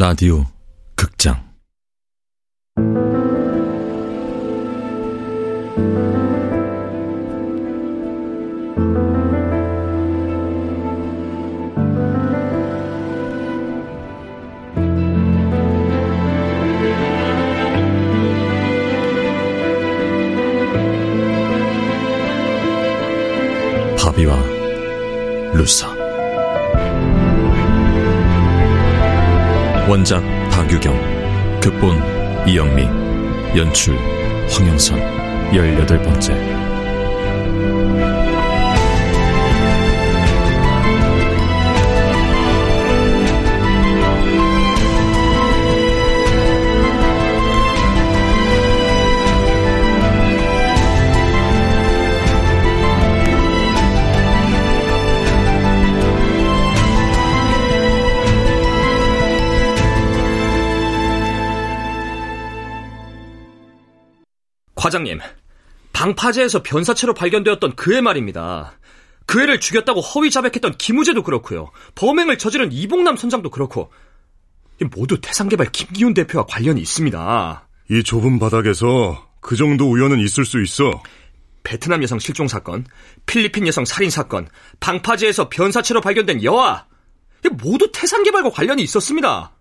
라디오 원작 박유경 극본 이영미 연출 황영선. 열여덟 번째 과장님, 방파제에서 변사체로 발견되었던 그 애 말입니다. 그 애를 죽였다고 허위 자백했던 김우재도 그렇고요. 범행을 저지른 이봉남 선장도 그렇고 모두 태산개발 김기훈 대표와 관련이 있습니다. 이 좁은 바닥에서 그 정도 우연은 있을 수 있어. 베트남 여성 실종 사건, 필리핀 여성 살인 사건, 방파제에서 변사체로 발견된 여아 모두 태산개발과 관련이 있었습니다.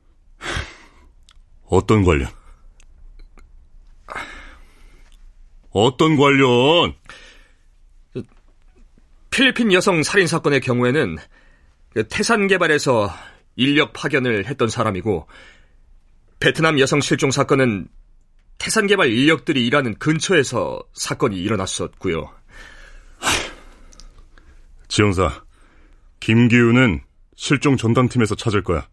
어떤 관련? 어떤 관련? 필리핀 여성 살인 사건의 경우에는 태산 개발에서 인력 파견을 했던 사람이고 베트남 여성 실종 사건은 태산 개발 인력들이 일하는 근처에서 사건이 일어났었고요. 지영사, 김기우는 실종 전담팀에서 찾을 거야.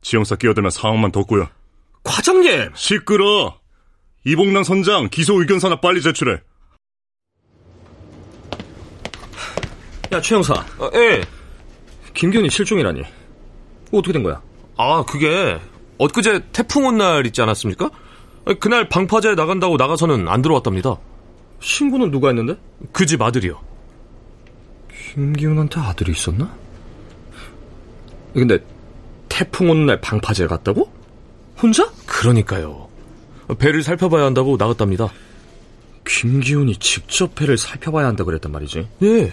지영사 끼어들면 상황만 덮고요. 과장님! 시끄러! 이봉남 선장 기소 의견서나 빨리 제출해. 야, 최 형사. 아, 예. 김기훈이 실종이라니. 어떻게 된 거야? 아, 그게 엊그제 태풍 온 날 있지 않았습니까? 그날 방파제에 나간다고 나가서는 안 들어왔답니다. 신고는 누가 했는데? 그 집 아들이요. 김기훈한테 아들이 있었나? 근데 태풍 온날 방파제에 갔다고? 혼자? 그러니까요. 배를 살펴봐야 한다고 나갔답니다. 김기훈이 직접 배를 살펴봐야 한다 그랬단 말이지? 예.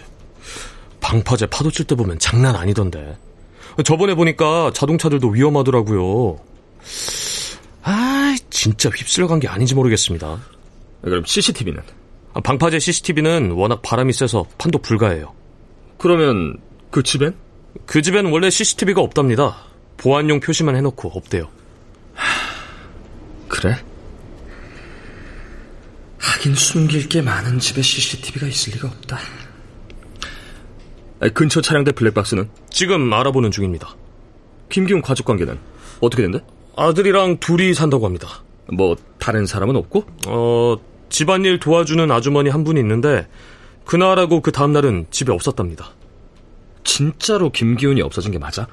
방파제 파도 칠 때 보면 장난 아니던데. 저번에 보니까 자동차들도 위험하더라고요. 아, 진짜 휩쓸려간 게 아닌지 모르겠습니다. 그럼 CCTV는? 방파제 CCTV는 워낙 바람이 세서 판독 불가해요. 그러면 그 집엔? 그 집엔 원래 CCTV가 없답니다. 보안용 표시만 해놓고 없대요. 그래? 하긴 숨길 게 많은 집에 CCTV가 있을 리가 없다. 근처 차량대 블랙박스는? 지금 알아보는 중입니다. 김기훈 가족 관계는 어떻게 된대? 아들이랑 둘이 산다고 합니다. 뭐 다른 사람은 없고? 어, 집안일 도와주는 아주머니 한 분이 있는데 그날하고 그 다음 날은 집에 없었답니다. 진짜로 김기훈이 없어진 게 맞아?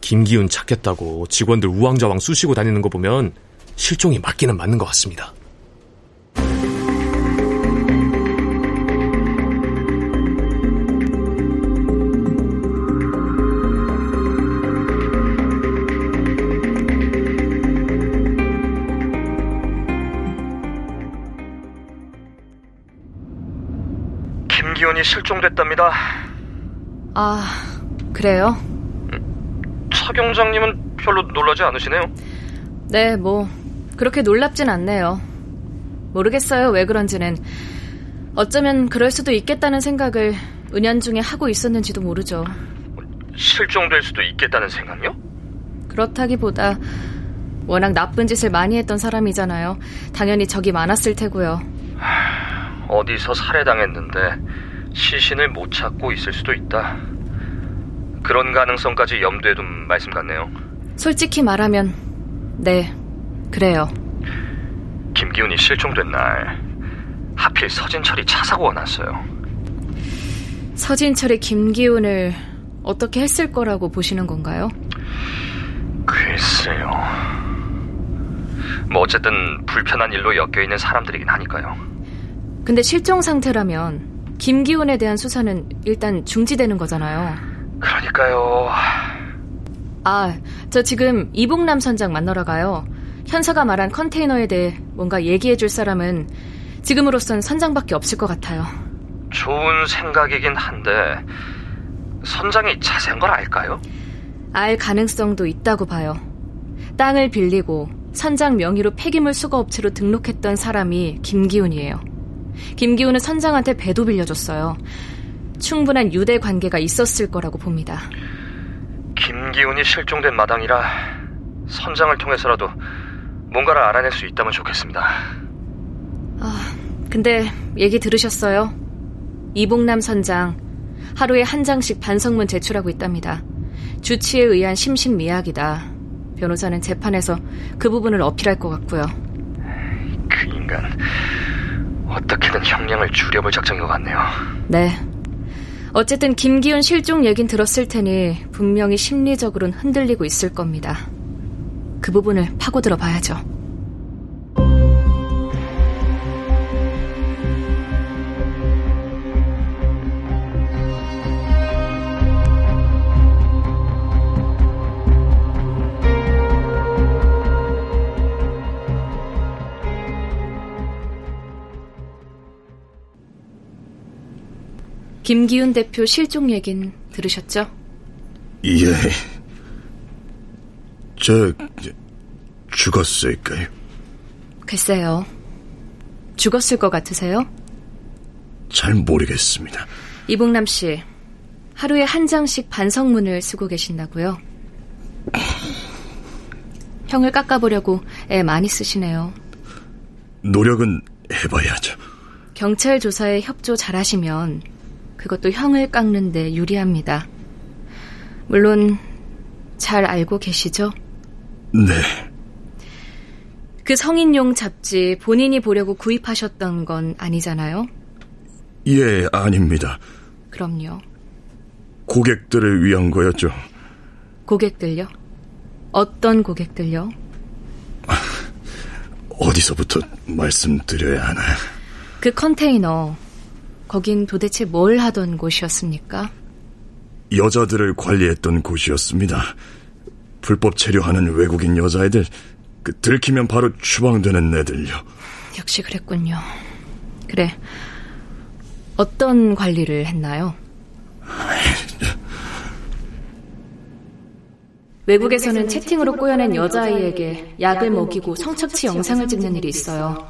김기훈 찾겠다고 직원들 우왕좌왕 쑤시고 다니는 거 보면 실종이 맞기는 맞는 것 같습니다. 김기훈이 실종됐답니다. 아, 그래요? 차 경장님은 별로 놀라지 않으시네요. 네, 뭐 그렇게 놀랍진 않네요. 모르겠어요, 왜 그런지는. 어쩌면 그럴 수도 있겠다는 생각을 은연중에 하고 있었는지도 모르죠. 실종될 수도 있겠다는 생각요? 그렇다기보다 워낙 나쁜 짓을 많이 했던 사람이잖아요. 당연히 적이 많았을 테고요. 어디서 살해당했는데 시신을 못 찾고 있을 수도 있다. 그런 가능성까지 염두에 둔 말씀 같네요. 솔직히 말하면 네, 그래요. 김기훈이 실종된 날 하필 서진철이 차 사고가 났어요. 서진철이 김기훈을 어떻게 했을 거라고 보시는 건가요? 글쎄요. 뭐 어쨌든 불편한 일로 엮여 있는 사람들이긴 하니까요. 근데 실종 상태라면 김기훈에 대한 수사는 일단 중지되는 거잖아요. 그러니까요. 아, 저 지금 이봉남 선장 만나러 가요. 현서가 말한 컨테이너에 대해 뭔가 얘기해 줄 사람은 지금으로선 선장밖에 없을 것 같아요. 좋은 생각이긴 한데 선장이 자세한 걸 알까요? 알 가능성도 있다고 봐요. 땅을 빌리고 선장 명의로 폐기물 수거 업체로 등록했던 사람이 김기훈이에요. 김기훈은 선장한테 배도 빌려줬어요. 충분한 유대 관계가 있었을 거라고 봅니다. 김기훈이 실종된 마당이라 선장을 통해서라도 뭔가를 알아낼 수 있다면 좋겠습니다. 아, 근데 얘기 들으셨어요? 이봉남 선장 하루에 한 장씩 반성문 제출하고 있답니다. 주치에 의한 심신미약이다. 변호사는 재판에서 그 부분을 어필할 것 같고요. 그 인간 어떻게든 형량을 줄여볼 작정인 것 같네요. 네. 어쨌든 김기훈 실종 얘긴 들었을 테니 분명히 심리적으로는 흔들리고 있을 겁니다. 그 부분을 파고들어 봐야죠. 김기훈 대표 실종 얘긴 들으셨죠? 예. 저, 죽었을까요? 글쎄요. 죽었을 것 같으세요? 잘 모르겠습니다. 이봉남 씨, 하루에 한 장씩 반성문을 쓰고 계신다고요? 형을 깎아보려고 애 많이 쓰시네요. 노력은 해봐야죠. 경찰 조사에 협조 잘하시면 그것도 형을 깎는데 유리합니다. 물론 잘 알고 계시죠? 네. 그 성인용 잡지 본인이 보려고 구입하셨던 건 아니잖아요? 예, 아닙니다. 그럼요. 고객들을 위한 거였죠. 고객들요? 어떤 고객들요? 어디서부터 말씀드려야 하나? 그 컨테이너 거긴 도대체 뭘 하던 곳이었습니까? 여자들을 관리했던 곳이었습니다. 불법 체류하는 외국인 여자애들, 그 들키면 바로 추방되는 애들요. 역시 그랬군요. 그래. 어떤 관리를 했나요? 외국에서는 채팅으로 꼬여낸 여자아이에게 약을 먹이고 성착취 영상을 찍는 일이 있어요.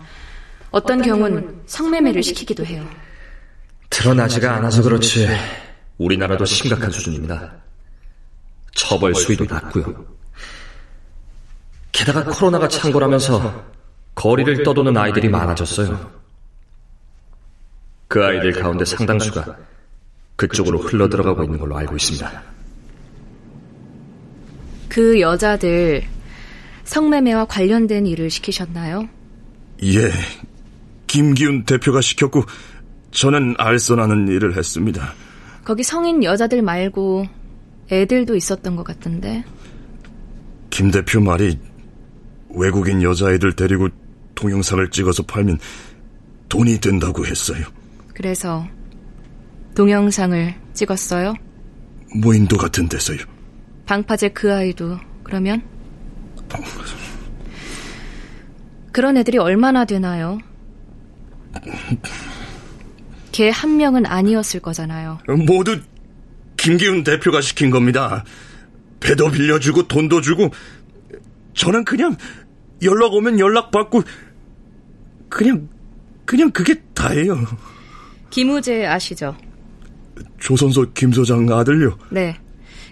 어떤 경우는 성매매를 시키기도 해요. 드러나지가 않아서 그렇지 우리나라도 심각한 수준입니다. 처벌 수위도 낮고요. 게다가 코로나가 창궐하면서 거리를 떠도는 아이들이 많아졌어요. 그 아이들 가운데 상당수가 그쪽으로 흘러들어가고 있는 걸로 알고 있습니다. 그 여자들 성매매와 관련된 일을 시키셨나요? 예. 김기훈 대표가 시켰고 저는 알선하는 일을 했습니다. 거기 성인 여자들 말고 애들도 있었던 것 같던데. 김 대표 말이 외국인 여자애들 데리고 동영상을 찍어서 팔면 돈이 된다고 했어요. 그래서 동영상을 찍었어요? 무인도 같은 데서요. 방파제 그 아이도 그러면? 그런 애들이 얼마나 되나요? 걔 한 명은 아니었을 거잖아요. 모두 김기훈 대표가 시킨 겁니다. 배도 빌려주고 돈도 주고 저는 그냥 연락 오면 연락 받고 그냥 그냥 그게 다예요. 김우재 아시죠? 조선소 김 소장 아들요. 네.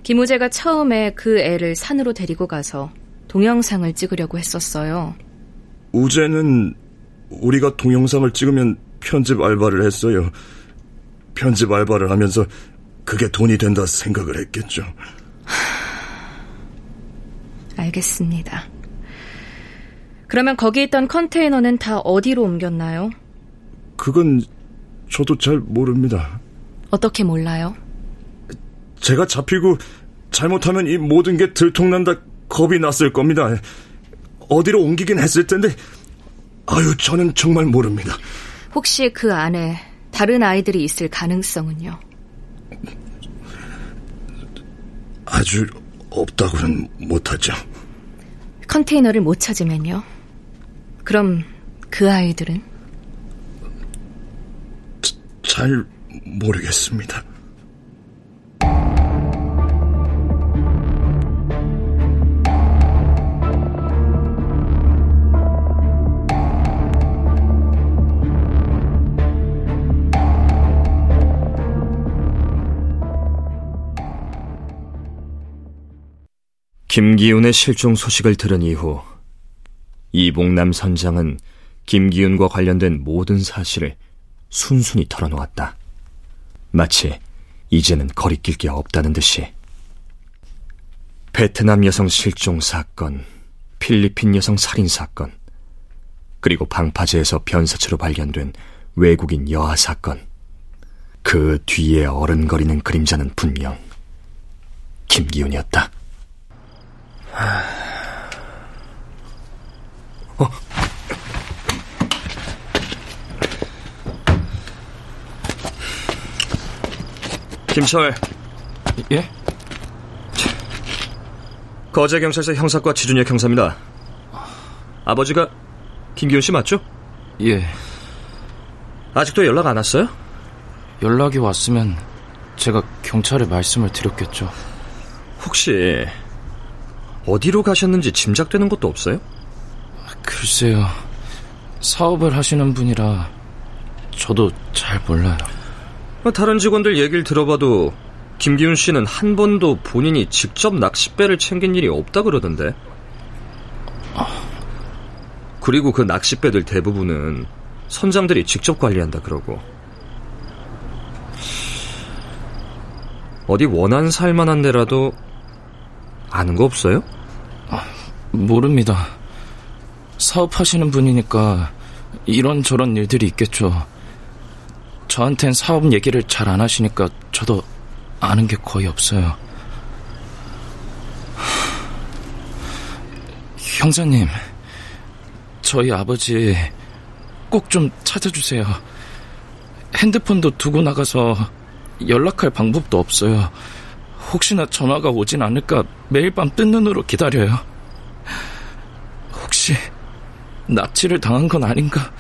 김우재가 처음에 그 애를 산으로 데리고 가서 동영상을 찍으려고 했었어요. 우재는 우리가 동영상을 찍으면 편집 알바를 했어요. 편집 알바를 하면서 그게 돈이 된다 생각을 했겠죠. 알겠습니다. 그러면 거기 있던 컨테이너는 다 어디로 옮겼나요? 그건 저도 잘 모릅니다. 어떻게 몰라요? 제가 잡히고 잘못하면 이 모든 게 들통난다 겁이 났을 겁니다. 어디로 옮기긴 했을 텐데 아유 저는 정말 모릅니다. 혹시 그 안에 다른 아이들이 있을 가능성은요? 아주 없다고는 못하죠. 컨테이너를 못 찾으면요? 그럼 그 아이들은? 잘 모르겠습니다. 김기훈의 실종 소식을 들은 이후 이봉남 선장은 김기훈과 관련된 모든 사실을 순순히 털어놓았다. 마치 이제는 거리낄 게 없다는 듯이. 베트남 여성 실종 사건, 필리핀 여성 살인 사건, 그리고 방파제에서 변사체로 발견된 외국인 여아 사건. 그 뒤에 어른거리는 그림자는 분명 김기훈이었다. 어. 김철. 예? 거제 경찰서 형사과 지준혁 형사입니다. 아버지가 김기훈 씨 맞죠? 예. 아직도 연락 안 왔어요? 연락이 왔으면 제가 경찰에 말씀을 드렸겠죠. 혹시 어디로 가셨는지 짐작되는 것도 없어요? 글쎄요. 사업을 하시는 분이라 저도 잘 몰라요. 다른 직원들 얘기를 들어봐도 김기훈 씨는 한 번도 본인이 직접 낚싯배를 챙긴 일이 없다 그러던데. 그리고 그 낚싯배들 대부분은 선장들이 직접 관리한다 그러고. 어디 원한 살만한 데라도 아는 거 없어요? 모릅니다. 사업하시는 분이니까 이런저런 일들이 있겠죠. 저한텐 사업 얘기를 잘 안 하시니까 저도 아는 게 거의 없어요. 형사님, 저희 아버지 꼭 좀 찾아주세요. 핸드폰도 두고 나가서 연락할 방법도 없어요. 혹시나 전화가 오진 않을까 매일 밤 뜬 눈으로 기다려요. 혹시 납치를 당한 건 아닌가?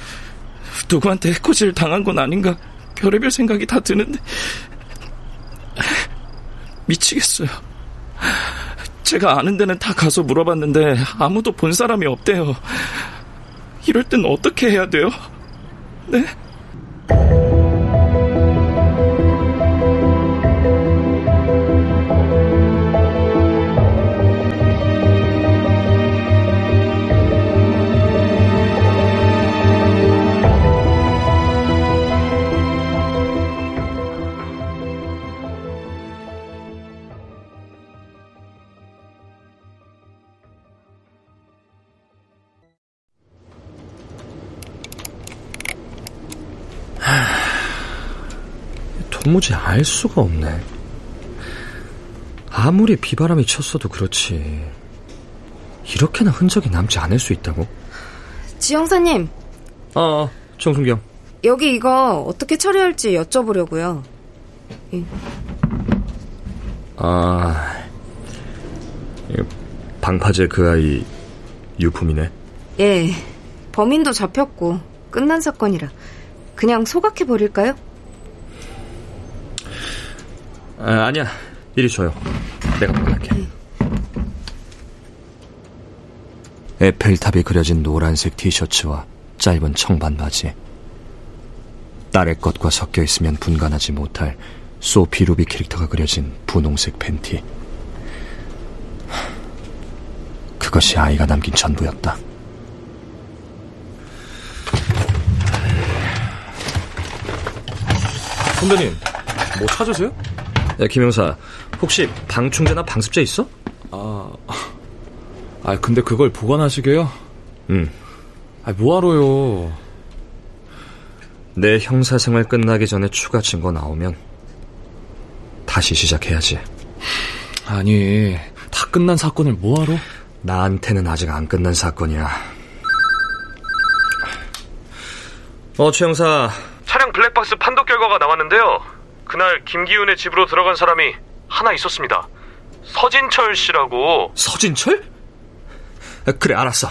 누구한테 해코지를 당한 건 아닌가? 별의별 생각이 다 드는데 미치겠어요. 제가 아는 데는 다 가서 물어봤는데 아무도 본 사람이 없대요. 이럴 땐 어떻게 해야 돼요? 네? 도무지 알 수가 없네. 아무리 비바람이 쳤어도 그렇지. 이렇게나 흔적이 남지 않을 수 있다고? 지영사님. 어, 정순경. 여기 이거 어떻게 처리할지 여쭤보려고요. 예. 아, 방파제 그 아이 유품이네. 예, 범인도 잡혔고 끝난 사건이라 그냥 소각해 버릴까요? 아, 아니야, 이리 줘요. 내가 보낼게. 에펠탑이 그려진 노란색 티셔츠와 짧은 청반 바지. 딸의 것과 섞여 있으면 분간하지 못할 소피 루비 캐릭터가 그려진 분홍색 팬티. 그것이 아이가 남긴 전부였다. 선배님, 뭐 찾으세요? 야, 김영사, 혹시 방충제나 방습제 있어? 아, 아 근데 그걸 보관하시게요? 응. 아, 뭐하러요? 내 형사 생활 끝나기 전에 추가 증거 나오면 다시 시작해야지. 아니, 다 끝난 사건을 뭐하러? 나한테는 아직 안 끝난 사건이야. 어, 최 형사. 차량 블랙박스 판독 결과가 나왔는데요. 그날 김기훈의 집으로 들어간 사람이 하나 있었습니다. 서진철 씨라고. 서진철? 그래, 알았어.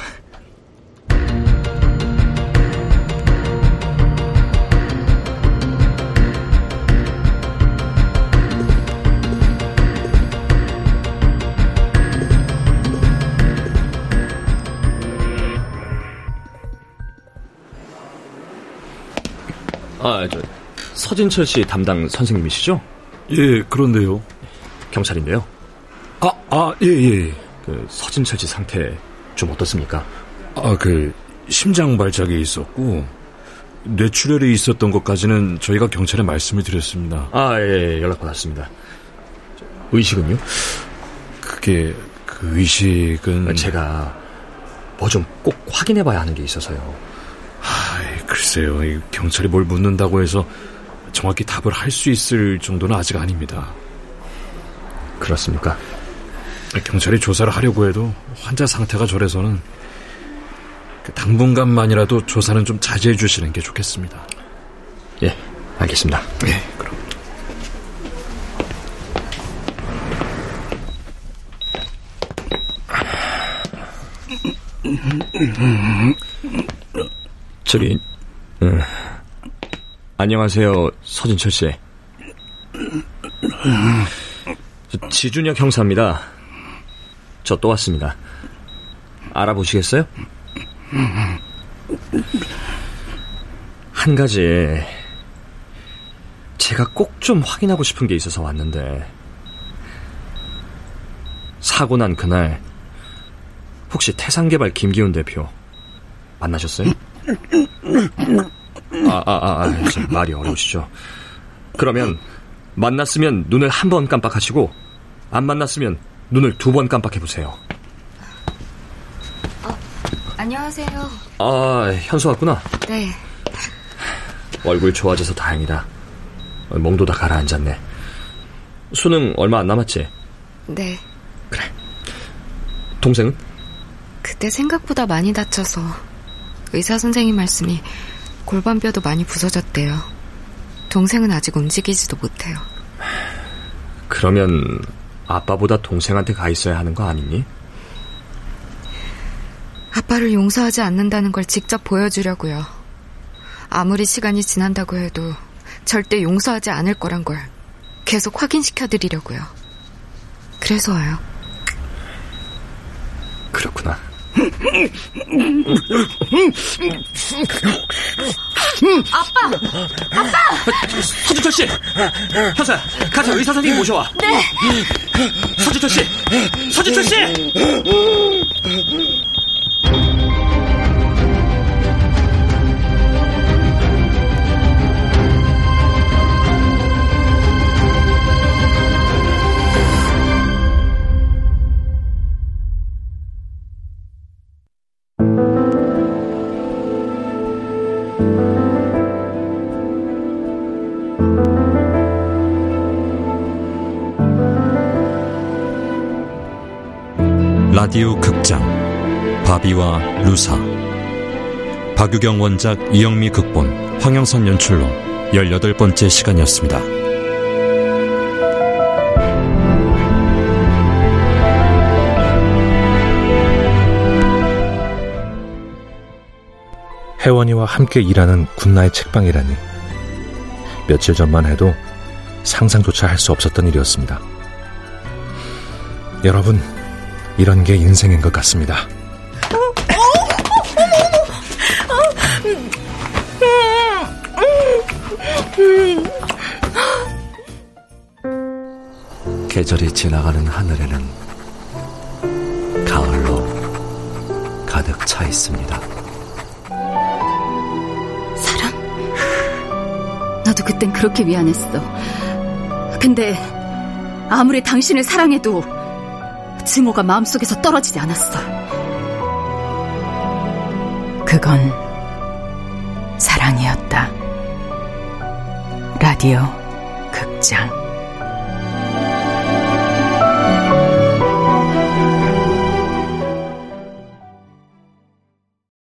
아, 저 서진철 씨 담당 선생님이시죠? 예, 그런데요. 경찰인데요. 아, 아, 예, 예. 그 서진철 씨 상태 좀 어떻습니까? 아, 그 심장 발작이 있었고 뇌출혈이 있었던 것까지는 저희가 경찰에 말씀을 드렸습니다. 아, 예, 예 연락 받았습니다. 의식은요? 그게 그 의식은 제가 뭐 좀 꼭 확인해 봐야 하는 게 있어서요. 아, 글쎄요. 경찰이 뭘 묻는다고 해서 정확히 답을 할 수 있을 정도는 아직 아닙니다. 그렇습니까? 경찰이 조사를 하려고 해도 환자 상태가 저래서는 그 당분간만이라도 조사는 좀 자제해 주시는 게 좋겠습니다. 예, 알겠습니다. 예, 그럼. 저기, 음, 안녕하세요, 서진철 씨. 지준혁 형사입니다. 저 또 왔습니다. 알아보시겠어요? 한 가지 제가 꼭 좀 확인하고 싶은 게 있어서 왔는데 사고 난 그날 혹시 태산개발 김기훈 대표 만나셨어요? 아, 아, 아, 아 말이 어려우시죠. 그러면 만났으면 눈을 한 번 깜빡하시고 안 만났으면 눈을 두 번 깜빡해 보세요. 어, 안녕하세요. 아, 현수 왔구나. 네. 얼굴 좋아져서 다행이다. 멍도 다 가라앉았네. 수능 얼마 안 남았지? 네. 그래. 동생은? 그때 생각보다 많이 다쳐서 의사 선생님 말씀이 골반뼈도 많이 부서졌대요. 동생은 아직 움직이지도 못해요. 그러면 아빠보다 동생한테 가 있어야 하는 거 아니니? 아빠를 용서하지 않는다는 걸 직접 보여주려고요. 아무리 시간이 지난다고 해도 절대 용서하지 않을 거란 걸 계속 확인시켜 드리려고요. 그래서 와요. 그렇구나. 아빠! 아빠! 서주철 씨! 현사, 가자 의사 선생님 모셔와. 네! 서주철 씨! 서주철 씨! 라디오 극장 바비와 루사 박유경 원작 이영미 극본 황영선 연출로 18번째 시간이었습니다. 혜원이와 함께 일하는 군나의 책방이라니 며칠 전만 해도 상상조차 할 수 없었던 일이었습니다. 여러분, 이런 게 인생인 것 같습니다. 계절이 지나가는 하늘에는 가을로 가득 차 있습니다. 사랑? 나도 그땐 그렇게 미안했어. 근데 아무리 당신을 사랑해도 증오가 마음속에서 떨어지지 않았어. 그건 사랑이었다. 라디오 극장